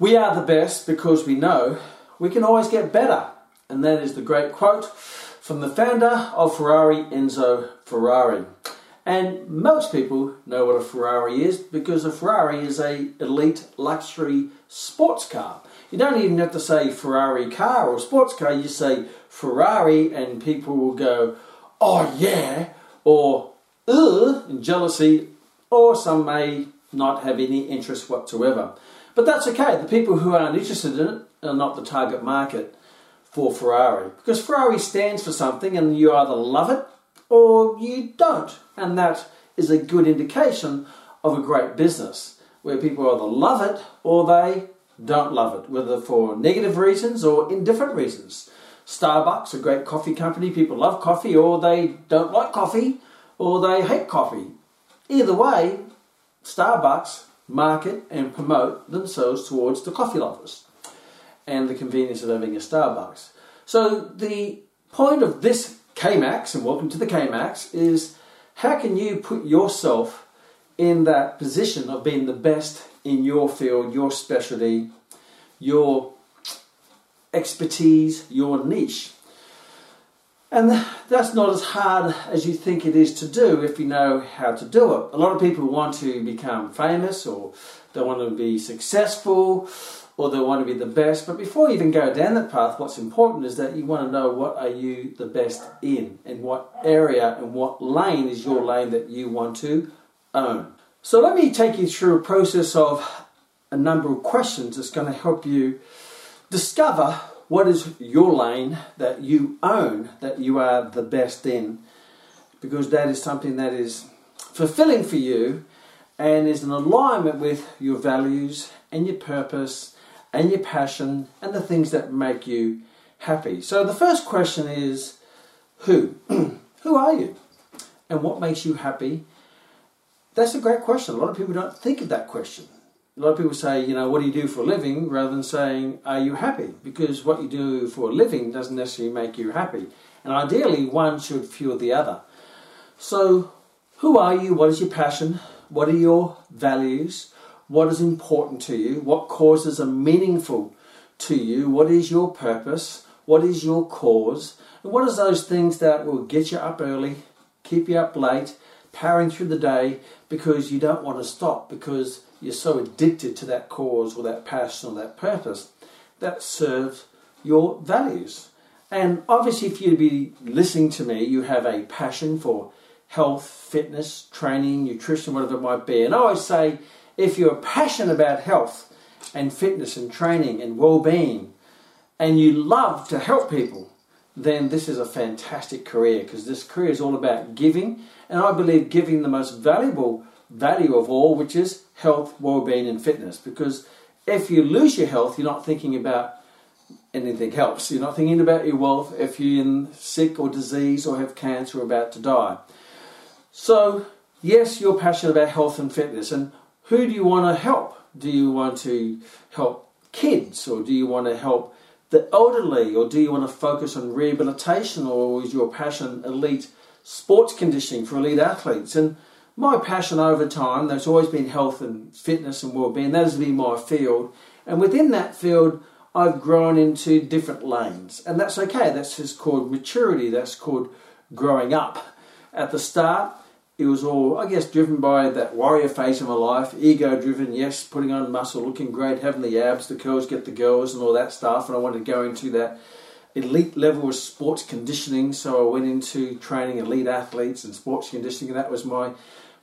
We are the best because we know we can always get better. And that is the great quote from the founder of Ferrari, Enzo Ferrari. And most people know what a Ferrari is because a Ferrari is a elite luxury sports car. You don't even have to say Ferrari car or sports car, you say Ferrari and people will go, oh yeah, or ugh, in jealousy, or some may not have any interest whatsoever. But that's okay. The people who aren't interested in it are not the target market for Ferrari because Ferrari stands for something and you either love it or you don't. And that is a good indication of a great business where people either love it or they don't love it, whether for negative reasons or indifferent reasons. Starbucks, a great coffee company, people love coffee or they don't like coffee or they hate coffee. Either way, Starbucks market and promote themselves towards the coffee lovers and the convenience of having a Starbucks. So the point of this KMAX, and welcome to the KMAX, is how can you put yourself in that position of being the best in your field, your specialty, your expertise, your niche. And that's not as hard as you think it is to do if you know how to do it. A lot of people want to become famous or they want to be successful or they want to be the best. But before you even go down that path, what's important is that you want to know what are you the best in and what area and what lane is your lane that you want to own. So let me take you through a process of a number of questions that's going to help you discover what is your lane that you own, that you are the best in, because that is something that is fulfilling for you and is in alignment with your values and your purpose and your passion and the things that make you happy. So the first question is who? who are you? And what makes you happy? That's a great question. A lot of people don't think of that question a lot of people say, you know, what do you do for a living rather than saying, are you happy? Because what you do for a living doesn't necessarily make you happy. And ideally, one should fuel the other. So, who are you? What is your passion? What are your values? What is important to you? What causes are meaningful to you? What is your purpose? What is your cause? And what is those things that will get you up early, keep you up late, powering through the day because you don't want to stop because you're so addicted to that cause or that passion or that purpose that serves your values. And obviously, if you'd be listening to me, you have a passion for health, fitness, training, nutrition, whatever it might be. And I always say, if you're passionate about health and fitness and training and well being, and you love to help people, then this is a fantastic career because this career is all about giving. And I believe giving the most valuable value of all, which is health, well-being, and fitness. Because if you lose your health, you're not thinking about anything else. You're not thinking about your wealth if you're in sick or disease or have cancer or about to die. So, yes, you're passionate about health and fitness. And who do you want to help? Do you want to help kids or do you want to help the elderly or do you want to focus on rehabilitation or is your passion elite sports conditioning for elite athletes? And my passion over time, that's always been health and fitness and well-being. That has been my field, and within that field, I've grown into different lanes, and that's okay. That's just called maturity. That's called growing up. At the start, it was all, I guess, driven by that warrior phase of my life, ego driven, yes, putting on muscle, looking great, having the abs, the curls get the girls, and all that stuff. And I wanted to go into that elite level of sports conditioning, so I went into training elite athletes and sports conditioning, and that was my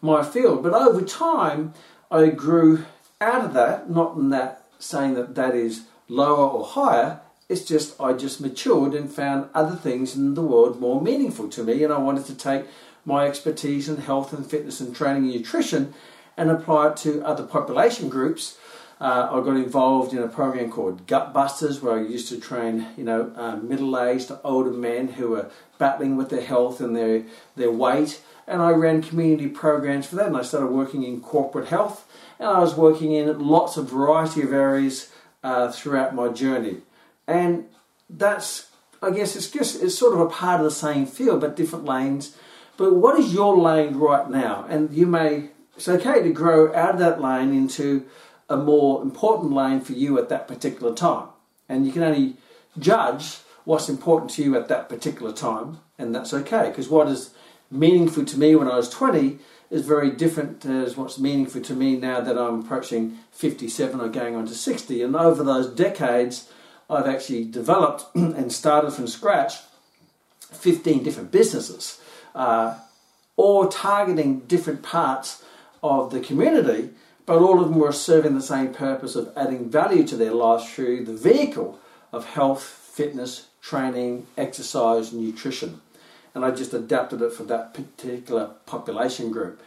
my field. But over time, I grew out of that, not in that saying that that is lower or higher. It's just I just matured and found other things in the world more meaningful to me, and I wanted to take my expertise in health and fitness and training and nutrition and apply it to other population groups. Uh, I got involved in a program called Gut Busters, where I used to train, you know, uh, middle-aged to older men who were battling with their health and their their weight, and I ran community programs for that. And I started working in corporate health, and I was working in lots of variety of areas uh, throughout my journey. And that's, I guess, it's just it's sort of a part of the same field, but different lanes. But what is your lane right now? And you may it's okay to grow out of that lane into a more important lane for you at that particular time. And you can only judge what's important to you at that particular time, and that's okay, because what is meaningful to me when I was 20 is very different as what's meaningful to me now that I'm approaching 57 or going on to 60. And over those decades, I've actually developed and started from scratch 15 different businesses, uh, all targeting different parts of the community, but all of them were serving the same purpose of adding value to their lives through the vehicle of health, fitness, training, exercise, nutrition. And I just adapted it for that particular population group.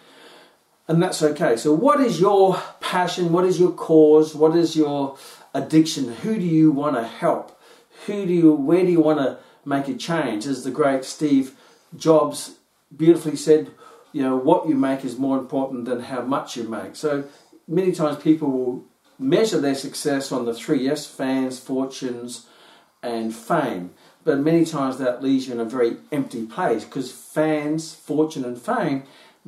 And that's okay. So, what is your passion? What is your cause? What is your addiction? Who do you want to help? Who do you, where do you want to make a change? As the great Steve Jobs beautifully said, you know, what you make is more important than how much you make. So many times people will measure their success on the three yes, fans, fortunes, and fame. But many times that leaves you in a very empty place because fans, fortune, and fame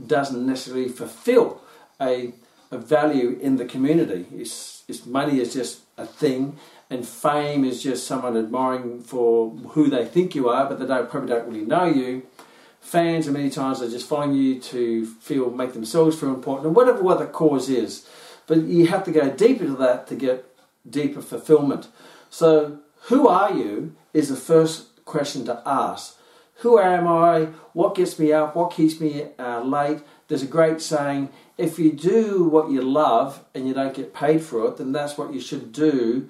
doesn't necessarily fulfill a, a value in the community. It's, it's money is just a thing, and fame is just someone admiring for who they think you are, but they don't probably don't really know you. Fans, and many times, are just following you to feel, make themselves feel important, or whatever what the cause is. But you have to go deeper to that to get deeper fulfillment. So, who are you is the first question to ask. Who am I? What gets me up? What keeps me uh, late? There's a great saying if you do what you love and you don't get paid for it, then that's what you should do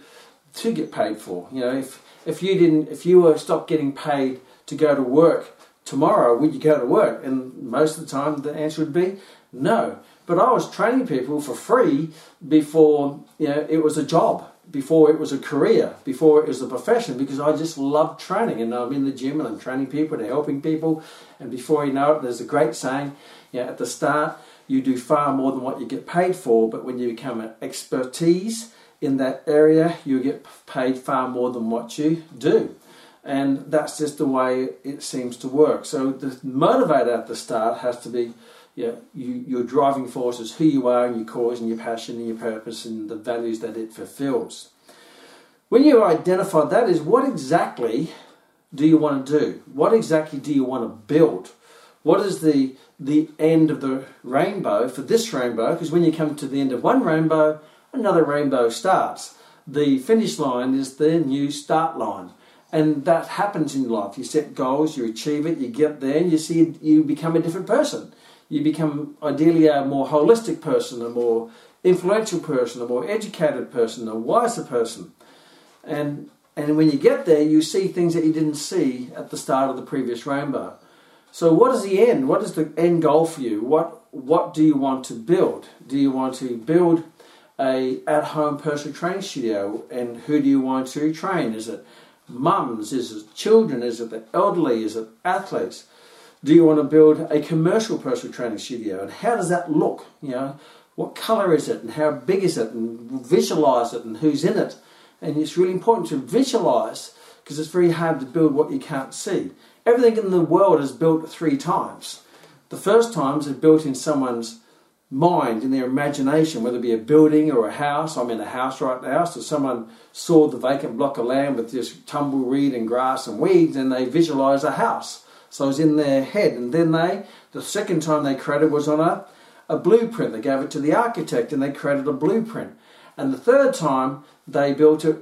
to get paid for. You know, if, if you didn't, if you were stopped getting paid to go to work tomorrow, would you go to work? And most of the time, the answer would be no. But I was training people for free before you know it was a job before it was a career, before it was a profession, because I just love training and I'm in the gym and I'm training people and helping people. And before you know it, there's a great saying, you know, at the start, you do far more than what you get paid for, but when you become an expertise in that area, you get paid far more than what you do. And that's just the way it seems to work. So the motivator at the start has to be yeah, you, your driving force is who you are and your cause and your passion and your purpose and the values that it fulfills. When you identify that is what exactly do you want to do? What exactly do you want to build? What is the the end of the rainbow for this rainbow? Because when you come to the end of one rainbow, another rainbow starts. The finish line is the new start line. And that happens in life. You set goals, you achieve it, you get there, and you see you become a different person you become ideally a more holistic person, a more influential person, a more educated person, a wiser person. And, and when you get there, you see things that you didn't see at the start of the previous rainbow. So, what is the end? What is the end goal for you? What, what do you want to build? Do you want to build a at-home personal training studio? And who do you want to train? Is it mums? Is it children? Is it the elderly? Is it athletes? Do you want to build a commercial personal training studio? And how does that look? You know, what color is it and how big is it and visualize it and who's in it? And it's really important to visualize because it's very hard to build what you can't see. Everything in the world is built three times. The first times are built in someone's mind, in their imagination, whether it be a building or a house. I'm in a house right now, so someone saw the vacant block of land with just tumbleweed and grass and weeds and they visualize a house. So it was in their head. And then they, the second time they created was on a, a blueprint. They gave it to the architect and they created a blueprint. And the third time they built it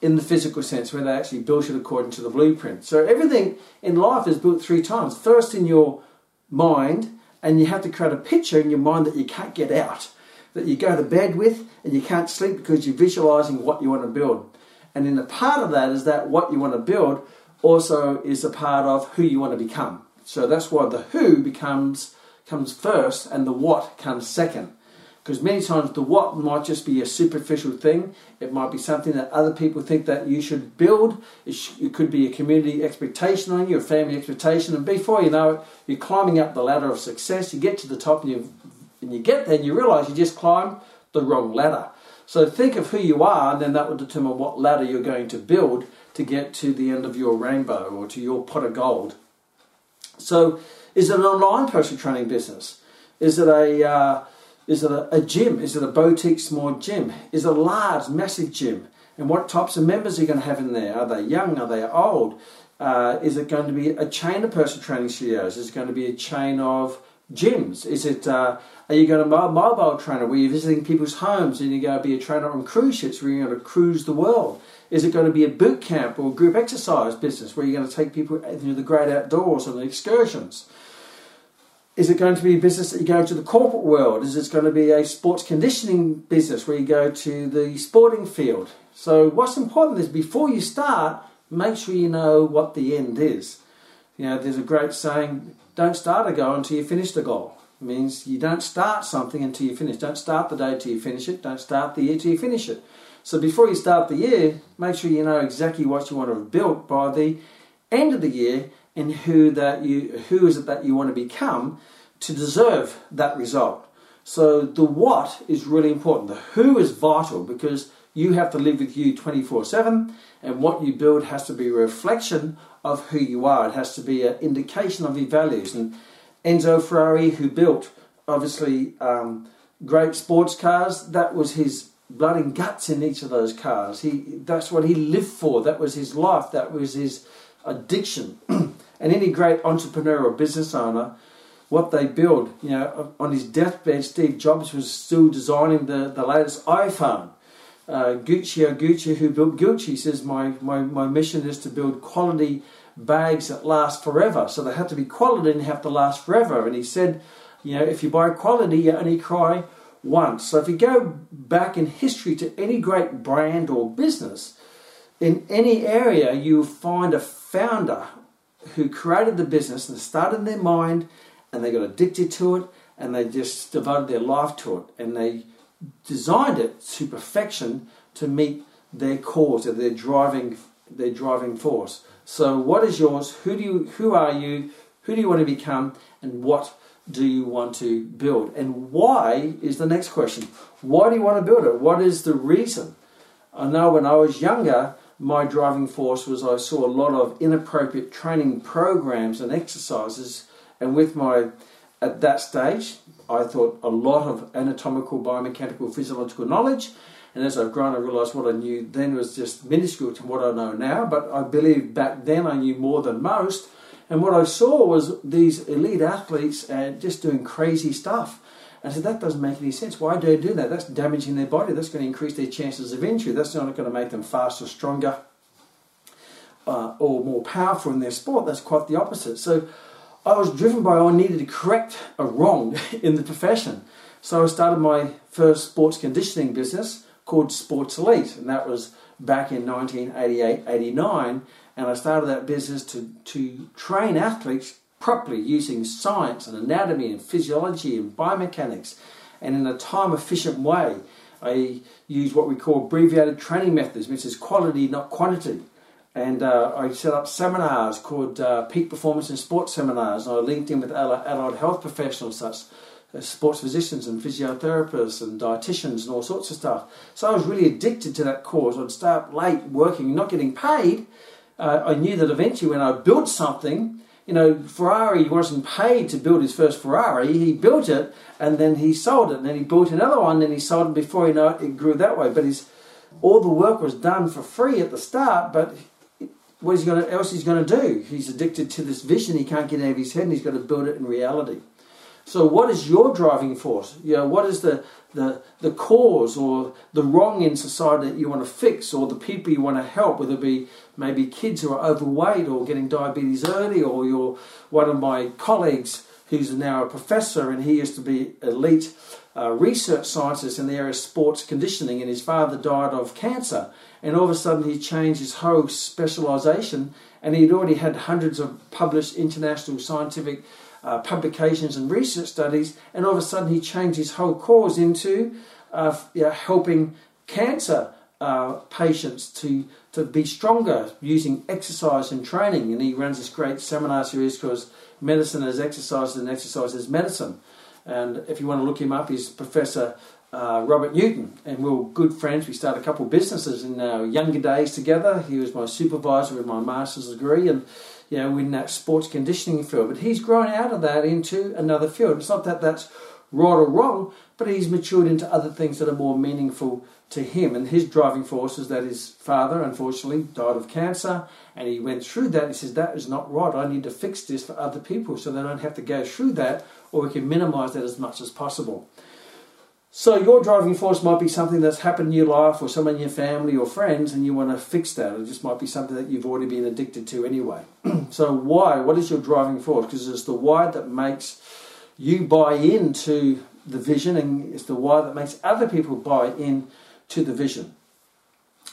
in the physical sense, where they actually built it according to the blueprint. So everything in life is built three times. First in your mind, and you have to create a picture in your mind that you can't get out, that you go to bed with, and you can't sleep because you're visualizing what you want to build. And in the part of that is that what you want to build also is a part of who you want to become. So that's why the who becomes comes first and the what comes second. Because many times the what might just be a superficial thing. It might be something that other people think that you should build. It, sh- it could be a community expectation on you, a family expectation. And before you know it, you're climbing up the ladder of success. You get to the top and you, and you get there and you realize you just climbed the wrong ladder. So think of who you are, and then that will determine what ladder you're going to build to get to the end of your rainbow or to your pot of gold. So, is it an online personal training business? Is it a uh, Is it a, a gym? Is it a boutique small gym? Is it a large, massive gym? And what types of members are you going to have in there? Are they young? Are they old? Uh, is it going to be a chain of personal training studios? Is it going to be a chain of gyms? Is it uh, are you going to a mobile trainer where you're visiting people's homes and you're going to be a trainer on cruise ships where you're going to cruise the world? Is it going to be a boot camp or group exercise business where you're going to take people into the great outdoors and the excursions? Is it going to be a business that you go to the corporate world? Is it going to be a sports conditioning business where you go to the sporting field? So, what's important is before you start, make sure you know what the end is. You know, there's a great saying don't start a goal until you finish the goal. It means you don't start something until you finish. Don't start the day till you finish it. Don't start the year till you finish it. So before you start the year, make sure you know exactly what you want to have built by the end of the year and who that you who is it that you want to become to deserve that result. So the what is really important. The who is vital because you have to live with you 24/7 and what you build has to be a reflection of who you are. It has to be an indication of your values. And Enzo Ferrari, who built obviously um, great sports cars, that was his blood and guts in each of those cars. He that's what he lived for. That was his life. That was his addiction. and any great entrepreneur or business owner, what they build, you know, on his deathbed, Steve Jobs was still designing the, the latest iPhone. Uh, Guccio Gucci, who built Gucci, says my, my, my mission is to build quality bags that last forever. So they have to be quality and have to last forever. And he said, you know, if you buy quality, you only cry once. So if you go back in history to any great brand or business, in any area you find a founder who created the business and started in their mind and they got addicted to it and they just devoted their life to it and they designed it to perfection to meet their cause or their driving their driving force. So what is yours? Who do you who are you? Who do you want to become and what do you want to build? And why is the next question. Why do you want to build it? What is the reason? I know when I was younger, my driving force was I saw a lot of inappropriate training programs and exercises, and with my at that stage, I thought a lot of anatomical, biomechanical, physiological knowledge. And as I've grown, I realised what I knew then was just minuscule to what I know now. But I believe back then I knew more than most. And what I saw was these elite athletes uh, just doing crazy stuff. And I said, that doesn't make any sense. Why do they do that? That's damaging their body. That's going to increase their chances of injury. That's not going to make them faster, stronger, uh, or more powerful in their sport. That's quite the opposite. So I was driven by I needed to correct a wrong in the profession. So I started my first sports conditioning business called Sports Elite, and that was back in 1988 89. And I started that business to, to train athletes properly using science and anatomy and physiology and biomechanics and in a time efficient way. I use what we call abbreviated training methods, which is quality, not quantity. And uh, I set up seminars called uh, Peak Performance in Sports Seminars. And I linked in with allied health professionals such sports physicians and physiotherapists and dietitians and all sorts of stuff. So I was really addicted to that cause. I'd start late working, not getting paid. Uh, I knew that eventually when I built something, you know, Ferrari wasn't paid to build his first Ferrari. He built it and then he sold it. And then he built another one and he sold it before you know it, it grew that way. But his, all the work was done for free at the start, but what is he going to, else he's going to do? He's addicted to this vision he can't get out of his head and he's got to build it in reality. So, what is your driving force? You know, what is the, the, the cause or the wrong in society that you want to fix or the people you want to help, whether it be maybe kids who are overweight or getting diabetes early, or you're one of my colleagues who's now a professor and he used to be elite uh, research scientist in the area of sports conditioning, and his father died of cancer and all of a sudden he changed his whole specialization and he'd already had hundreds of published international scientific uh, publications and research studies and all of a sudden he changed his whole cause into uh, you know, helping cancer uh, patients to, to be stronger using exercise and training and he runs this great seminar series called medicine as exercise and exercise as medicine and if you want to look him up he's professor uh, Robert Newton, and we were good friends. We started a couple of businesses in our younger days together. He was my supervisor in my master's degree, and you know, in that sports conditioning field. But he's grown out of that into another field. It's not that that's right or wrong, but he's matured into other things that are more meaningful to him. And his driving force is that his father, unfortunately, died of cancer, and he went through that. He says, That is not right. I need to fix this for other people so they don't have to go through that, or we can minimize that as much as possible. So, your driving force might be something that's happened in your life, or someone in your family or friends, and you want to fix that. It just might be something that you've already been addicted to anyway. so, why? What is your driving force? Because it's the why that makes you buy into the vision, and it's the why that makes other people buy in to the vision.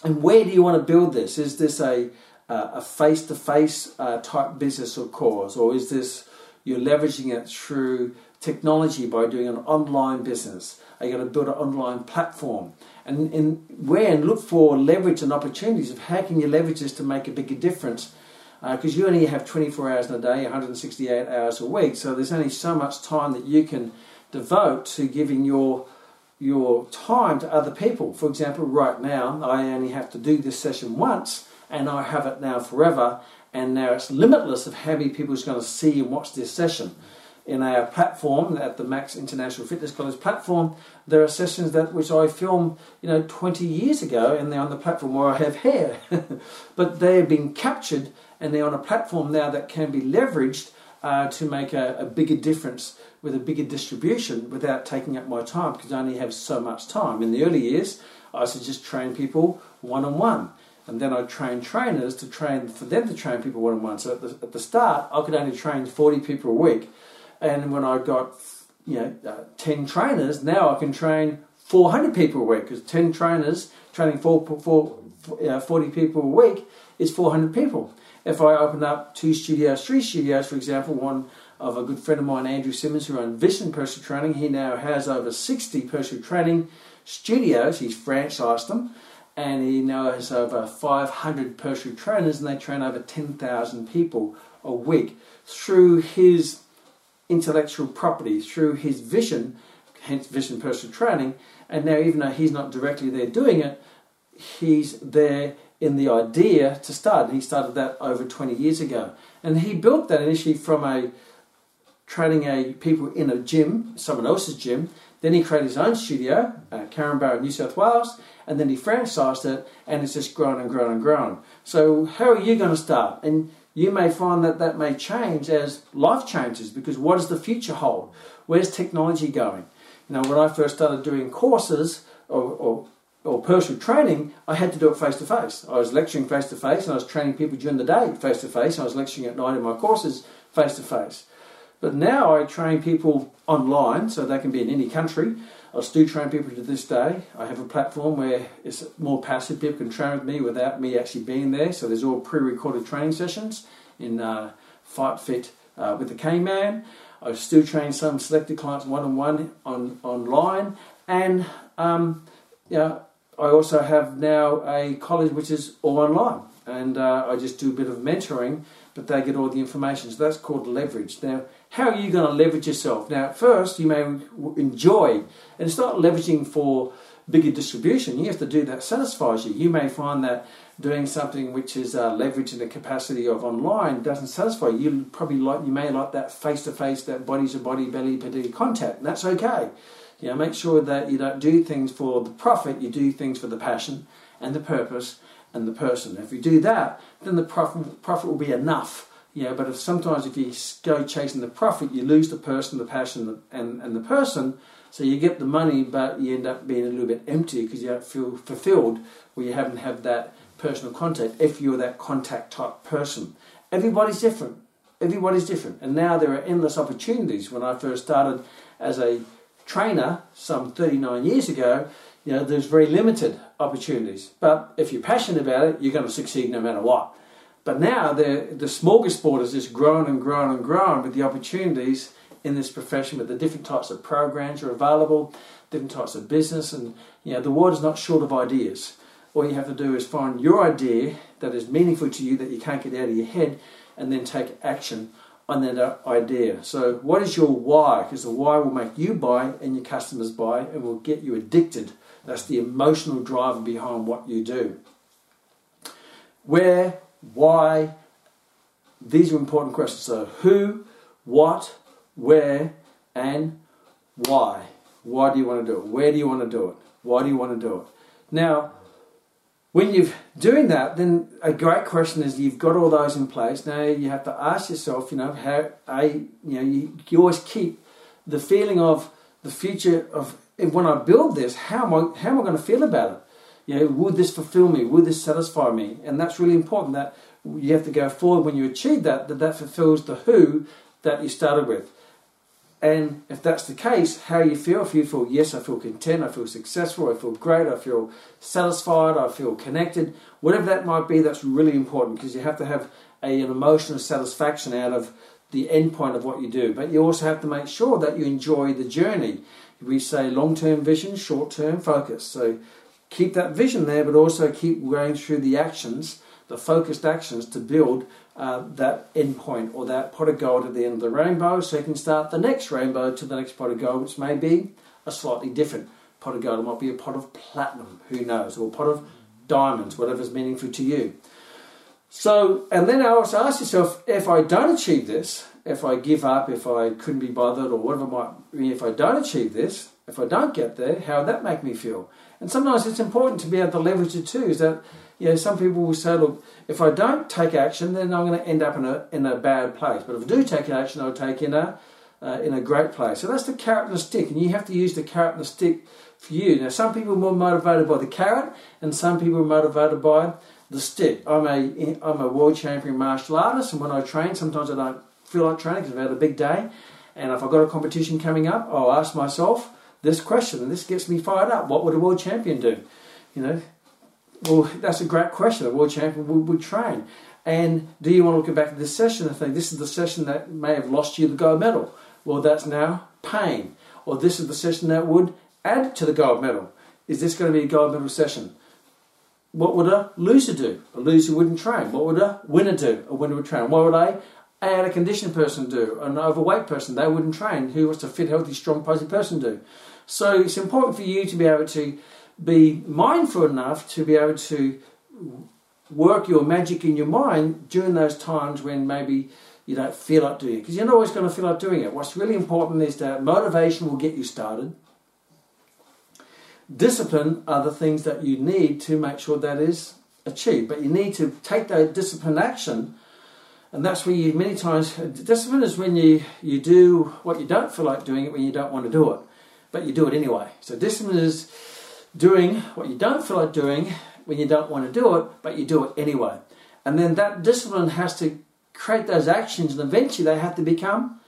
And where do you want to build this? Is this a a face to face type business or cause, or is this you're leveraging it through technology by doing an online business? Are you going to build an online platform? And, and where and look for leverage and opportunities of how can you leverage this to make a bigger difference? Because uh, you only have 24 hours in a day, 168 hours a week, so there's only so much time that you can devote to giving your your time to other people. For example, right now, I only have to do this session once, and I have it now forever, and now it's limitless of how many people is going to see and watch this session. In our platform, at the Max International Fitness College platform, there are sessions that which I filmed, you know, 20 years ago, and they're on the platform where I have hair, but they have been captured, and they're on a platform now that can be leveraged uh, to make a, a bigger difference with a bigger distribution without taking up my time because I only have so much time. In the early years, I used to just train people one on one. And then I'd train trainers to train for them to train people one on one. So at the, at the start, I could only train 40 people a week. And when I got you know uh, 10 trainers, now I can train 400 people a week because 10 trainers training uh, 40 people a week is 400 people. If I open up two studios, three studios, for example, one of a good friend of mine, Andrew Simmons, who runs Vision Personal Training. He now has over 60 personal training studios. He's franchised them. And he now has over 500 personal trainers, and they train over 10,000 people a week through his intellectual property, through his vision, hence Vision Personal Training. And now, even though he's not directly there doing it, he's there in the idea to start. And he started that over 20 years ago. And he built that initially from a training a people in a gym, someone else's gym. Then he created his own studio, uh, Caringbah, New South Wales, and then he franchised it, and it's just grown and grown and grown. So how are you going to start? And you may find that that may change as life changes, because what does the future hold? Where's technology going? You know, when I first started doing courses or, or or personal training, I had to do it face to face. I was lecturing face to face and I was training people during the day face to face. I was lecturing at night in my courses face to face. But now I train people online so they can be in any country. I still train people to this day. I have a platform where it's more passive. People can train with me without me actually being there. So there's all pre-recorded training sessions in uh, Fight Fit uh, with the K-Man. I still train some selected clients one-on-one on online, and um, yeah, I also have now a college which is all online, and uh, I just do a bit of mentoring, they get all the information. So that's called leverage. Now how are you going to leverage yourself? Now, at first, you may enjoy, and start leveraging for bigger distribution. You have to do that satisfies you. You may find that doing something which is uh, leveraging the capacity of online doesn't satisfy you. You probably like you may like that face to face, that body to body, belly to belly contact. That's okay. You know, make sure that you don't do things for the profit. You do things for the passion and the purpose and the person. If you do that, then the profit profit will be enough yeah, but if sometimes if you go chasing the profit, you lose the person, the passion, and, and the person. So you get the money, but you end up being a little bit empty because you don't feel fulfilled or you haven't had that personal contact if you're that contact type person. Everybody's different. Everybody's different. And now there are endless opportunities. When I first started as a trainer some 39 years ago, you know, there's very limited opportunities. But if you're passionate about it, you're going to succeed no matter what. But now the, the smorgasbord has just grown and grown and grown with the opportunities in this profession, with the different types of programs are available, different types of business, and you know the world is not short of ideas. All you have to do is find your idea that is meaningful to you that you can't get out of your head, and then take action on that uh, idea. So, what is your why? Because the why will make you buy and your customers buy, and will get you addicted. That's the emotional driver behind what you do. Where why. These are important questions. So, who, what, where, and why. Why do you want to do it? Where do you want to do it? Why do you want to do it? Now, when you're doing that, then a great question is you've got all those in place. Now you have to ask yourself, you know, how I, you know, you, you always keep the feeling of the future of when I build this, how am I, how am I going to feel about it? You know, would this fulfill me? Would this satisfy me? And that's really important that you have to go forward when you achieve that, that that fulfills the who that you started with. And if that's the case, how you feel, if you feel, yes, I feel content, I feel successful, I feel great, I feel satisfied, I feel connected, whatever that might be, that's really important because you have to have a, an emotional satisfaction out of the end point of what you do. But you also have to make sure that you enjoy the journey. We say long term vision, short term focus. So keep that vision there, but also keep going through the actions, the focused actions to build uh, that endpoint or that pot of gold at the end of the rainbow so you can start the next rainbow to the next pot of gold, which may be a slightly different pot of gold. It might be a pot of platinum, who knows, or a pot of diamonds, whatever's meaningful to you. So, and then I also ask yourself if I don't achieve this, if I give up, if I couldn't be bothered, or whatever might be, if I don't achieve this, if I don't get there, how would that make me feel? And sometimes it's important to be able to leverage it too, is that you know, some people will say, look, if I don't take action, then I'm going to end up in a, in a bad place. But if I do take action, I'll take in a, uh, in a great place. So that's the carrot and the stick, and you have to use the carrot and the stick for you. Now, some people are more motivated by the carrot, and some people are motivated by the stick. I'm a, I'm a world champion martial artist, and when I train, sometimes I don't feel like training because I've had a big day. And if I've got a competition coming up, I'll ask myself this question, and this gets me fired up. What would a world champion do? You know, well, that's a great question. A world champion would, would train. And do you want to look back at this session and think this is the session that may have lost you the gold medal? Well, that's now pain. Or this is the session that would add to the gold medal. Is this going to be a gold medal session? What would a loser do? A loser wouldn't train. What would a winner do? A winner would train. What would a out of conditioned person do? An overweight person, they wouldn't train. Who wants a fit, healthy, strong, positive person do? So it's important for you to be able to be mindful enough to be able to work your magic in your mind during those times when maybe you don't feel like doing it. Because you're not always going to feel like doing it. What's really important is that motivation will get you started. Discipline are the things that you need to make sure that is achieved. But you need to take that discipline action. And that's where you, many times, discipline is when you, you do what you don't feel like doing it when you don't want to do it. But you do it anyway. So discipline is doing what you don't feel like doing when you don't want to do it, but you do it anyway. And then that discipline has to create those actions, and eventually they have to become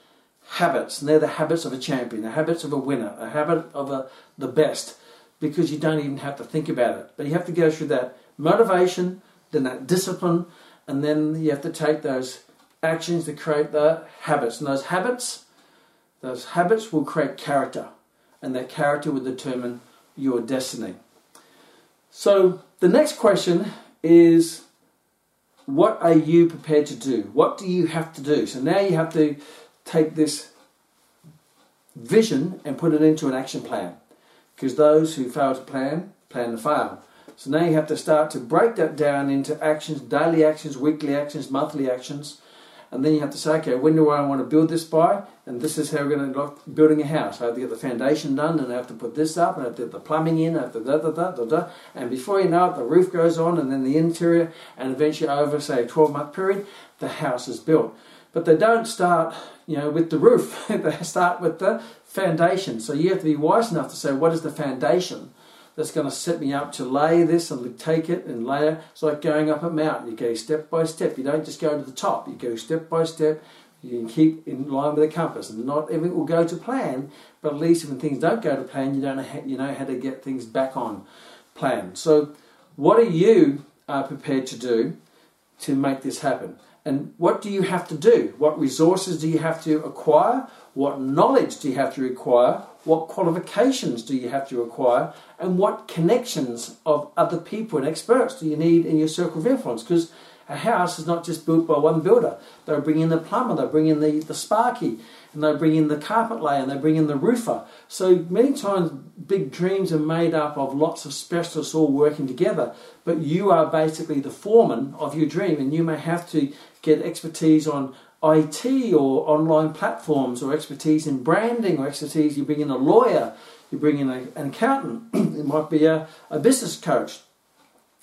habits. And they're the habits of a champion, the habits of a winner, a habit of a, the best, because you don't even have to think about it. But you have to go through that motivation, then that discipline, and then you have to take those actions to create the habits. And those habits, those habits will create character, and that character will determine your destiny. So the next question is what are you prepared to do? What do you have to do? So now you have to take this vision and put it into an action plan. Because those who fail to plan, plan to fail. So now you have to start to break that down into actions, daily actions, weekly actions, monthly actions, and then you have to say, okay, when do I want to build this by? And this is how we're going to look building a house. I have to get the foundation done, and I have to put this up, and I have to get the plumbing in, I have to da da da da da. And before you know it, the roof goes on, and then the interior, and eventually over, say, a 12 month period, the house is built. But they don't start, you know, with the roof. they start with the foundation. So you have to be wise enough to say, what is the foundation? that's going to set me up to lay this and take it and layer. It's like going up a mountain. You go step by step. You don't just go to the top. You go step by step. You keep in line with the compass, and not everything will go to plan. But at least when things don't go to plan, you don't know how, you know how to get things back on plan. So, what are you uh, prepared to do to make this happen? And what do you have to do? What resources do you have to acquire? What knowledge do you have to acquire? What qualifications do you have to acquire? And what connections of other people and experts do you need in your circle of influence? Because a house is not just built by one builder. They bring in the plumber, they bring in the, the sparky, and they bring in the carpet layer, and they bring in the roofer. So many times, big dreams are made up of lots of specialists all working together. But you are basically the foreman of your dream, and you may have to get expertise on IT or online platforms or expertise in branding or expertise, you bring in a lawyer, you bring in a, an accountant, it might be a, a business coach.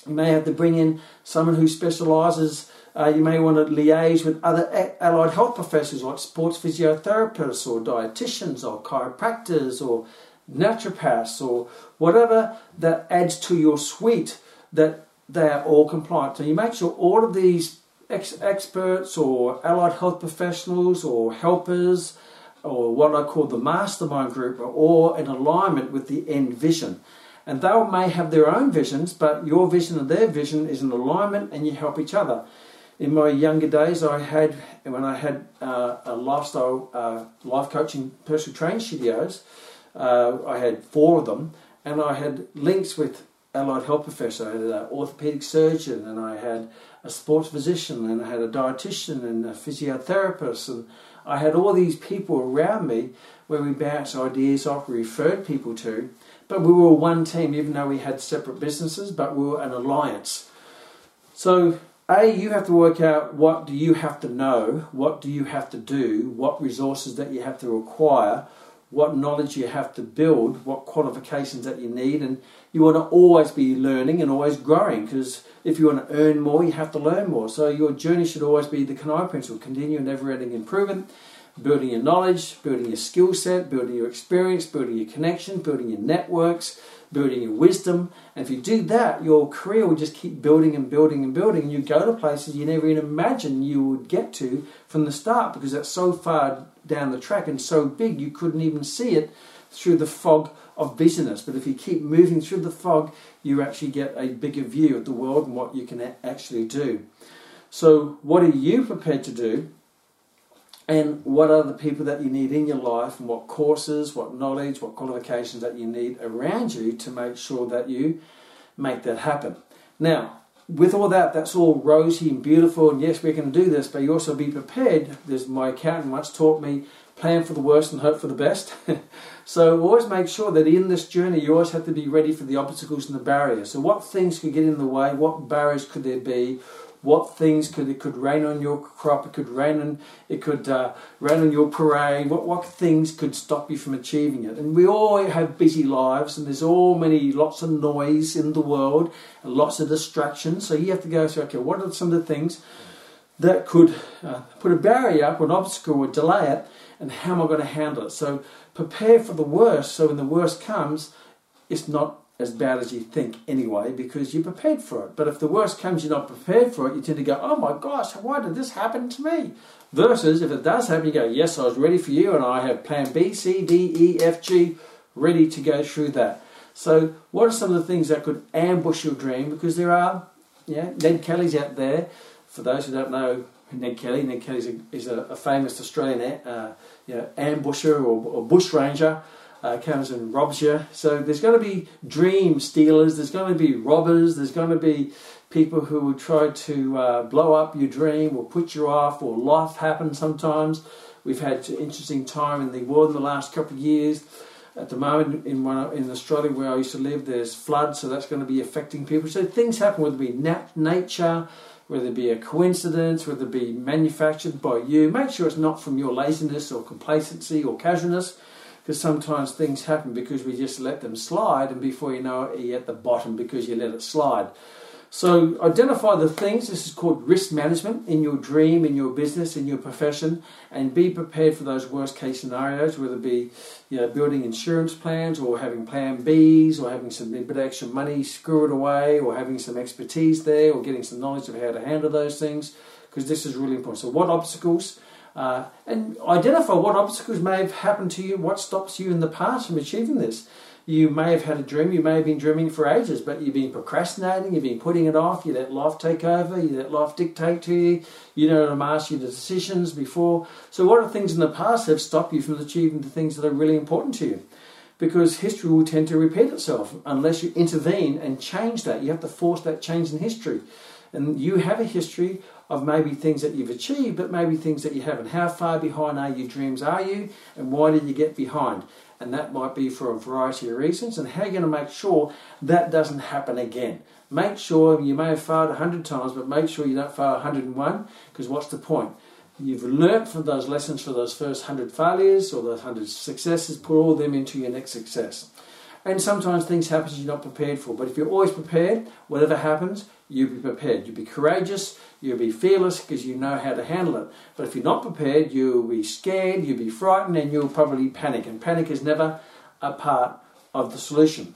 You may have to bring in someone who specialises uh, you may want to liaise with other allied health professionals like sports physiotherapists or dietitians or chiropractors or naturopaths or whatever that adds to your suite that they are all compliant. So you make sure all of these ex- experts or allied health professionals or helpers or what I call the mastermind group all in alignment with the end vision. And they may have their own visions, but your vision and their vision is in alignment and you help each other in my younger days, I had when I had uh, a lifestyle uh, life coaching personal training studios. Uh, I had four of them, and I had links with allied health professionals. I had an orthopedic surgeon, and I had a sports physician, and I had a dietitian and a physiotherapist, and I had all these people around me where we bounced ideas off, we referred people to. But we were one team, even though we had separate businesses, but we were an alliance. So a, you have to work out what do you have to know, what do you have to do, what resources that you have to acquire, what knowledge you have to build, what qualifications that you need, and you want to always be learning and always growing because if you want to earn more, you have to learn more. So your journey should always be the CANI principle, continue never-ending improvement, building your knowledge, building your skill set, building your experience, building your connection, building your networks, building your wisdom. And if you do that, your career will just keep building and building and building. And you go to places you never even imagined you would get to from the start because that's so far down the track and so big you couldn't even see it through the fog of busyness. But if you keep moving through the fog, you actually get a bigger view of the world and what you can actually do. So, what are you prepared to do and what are the people that you need in your life and what courses, what knowledge, what qualifications that you need around you to make sure that you make that happen. Now, with all that, that's all rosy and beautiful, and yes, we can do this, but you also be prepared. There's my accountant once taught me plan for the worst and hope for the best. so always make sure that in this journey you always have to be ready for the obstacles and the barriers. So what things could get in the way? What barriers could there be? What things could it could rain on your crop, it could rain on it could uh, rain on your parade. What what things could stop you from achieving it? And we all have busy lives, and there's all many lots of noise in the world, and lots of distractions. So you have to go through. Okay, what are some of the things that could uh, put a barrier up, or an obstacle, or delay it, and how am I going to handle it? So prepare for the worst. So when the worst comes, it's not as bad as you think anyway because you're prepared for it. But if the worst comes, you're not prepared for it, you tend to go, oh my gosh, why did this happen to me? Versus if it does happen, you go, yes, I was ready for you and I have plan B, C, D, E, F, G ready to go through that. So, what are some of the things that could ambush your dream? Because there are, yeah, Ned Kelly's out there. For those who don't know Ned Kelly, Ned Kelly is a, a famous Australian uh, you know, ambusher or, or bush ranger uh, comes and robs you. So there's going to be dream stealers, there's going to be robbers, there's going to be people who will try to uh, blow up your dream or put you off, or life happens sometimes. We've had an interesting time in the world in the last couple of years. At the moment, in one, in Australia where I used to live, there's floods, so that's going to be affecting people. So things happen, whether it be nat- nature, whether it be a coincidence, whether it be manufactured by you. Make sure it's not from your laziness or complacency or casualness because sometimes things happen because we just let them slide, and before you know it, you're at the bottom because you let it slide. So identify the things. This is called risk management in your dream, in your business, in your profession, and be prepared for those worst case scenarios, whether it be you know, building insurance plans or having plan Bs or having some bit extra money squirreled away or having some expertise there or getting some knowledge of how to handle those things because this is really important. So what obstacles uh, and identify what obstacles may have happened to you, what stops you in the past from achieving this. You may have had a dream, you may have been dreaming for ages, but you've been procrastinating, you've been putting it off, you let life take over, you let life dictate to you, you don't ask you the decisions before. So, what are things in the past that have stopped you from achieving the things that are really important to you? Because history will tend to repeat itself unless you intervene and change that. You have to force that change in history. And you have a history of maybe things that you've achieved, but maybe things that you haven't. How far behind are your dreams are you, and why did you get behind? And that might be for a variety of reasons. And how are you going to make sure that doesn't happen again? Make sure you may have failed 100 times, but make sure you don't fail 101, because what's the point? You've learnt from those lessons for those first 100 failures or those 100 successes, put all them into your next success. And sometimes things happen you're not prepared for. But if you're always prepared, whatever happens, you'll be prepared. You'll be courageous, you'll be fearless because you know how to handle it. But if you're not prepared, you'll be scared, you'll be frightened, and you'll probably panic. And panic is never a part of the solution.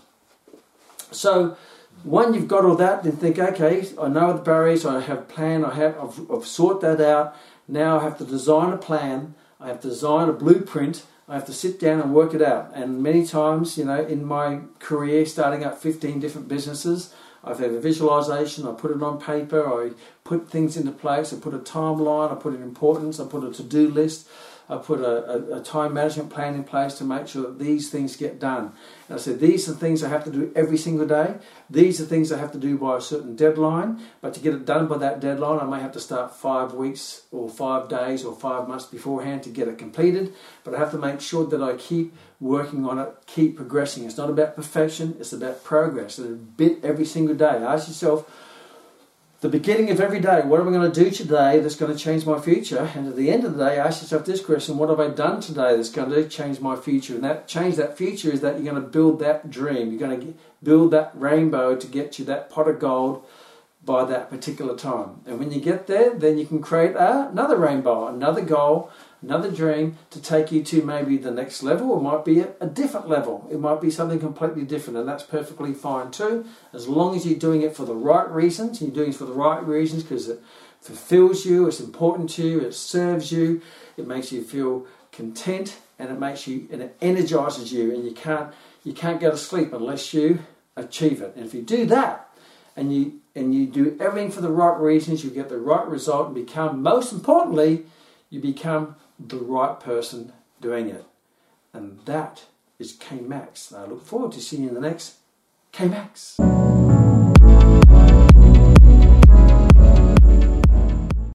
So, when you've got all that, then think, okay, I know the barriers, I have a plan, I have, I've, I've sorted that out. Now I have to design a plan, I have to design a blueprint, I have to sit down and work it out. And many times, you know, in my career, starting up 15 different businesses, I've had a visualization, I put it on paper, I put things into place, I put a timeline, I put an importance, I put a to do list, I put a, a, a, time management plan in place to make sure that these things get done. And I said, these are things I have to do every single day. These are things I have to do by a certain deadline. But to get it done by that deadline, I may have to start five weeks or five days or five months beforehand to get it completed. But I have to make sure that I keep working on it, keep progressing. It's not about perfection, it's about progress. And a bit every single day. Ask yourself, the beginning of every day, what am I going to do today that's going to change my future? And at the end of the day, ask yourself this question what have I done today that's going to change my future? And that change that future is that you're going to build that dream. You're going to build that rainbow to get you that pot of gold by that particular time. And when you get there, then you can create another rainbow, another goal, another dream to take you to maybe the next level. It might be a, different level. It might be something completely different, and that's perfectly fine too, as long as you're doing it for the right reasons. You're doing it for the right reasons because it fulfills you, it's important to you, it serves you, it makes you feel content, and it makes you and it energizes you, and you can't you can't go to sleep unless you achieve it. And if you do that, and you and you do everything for the right reasons, you get the right result, and become most importantly, you become the right person doing it. And that is K Max. I look forward to seeing you in the next K Max.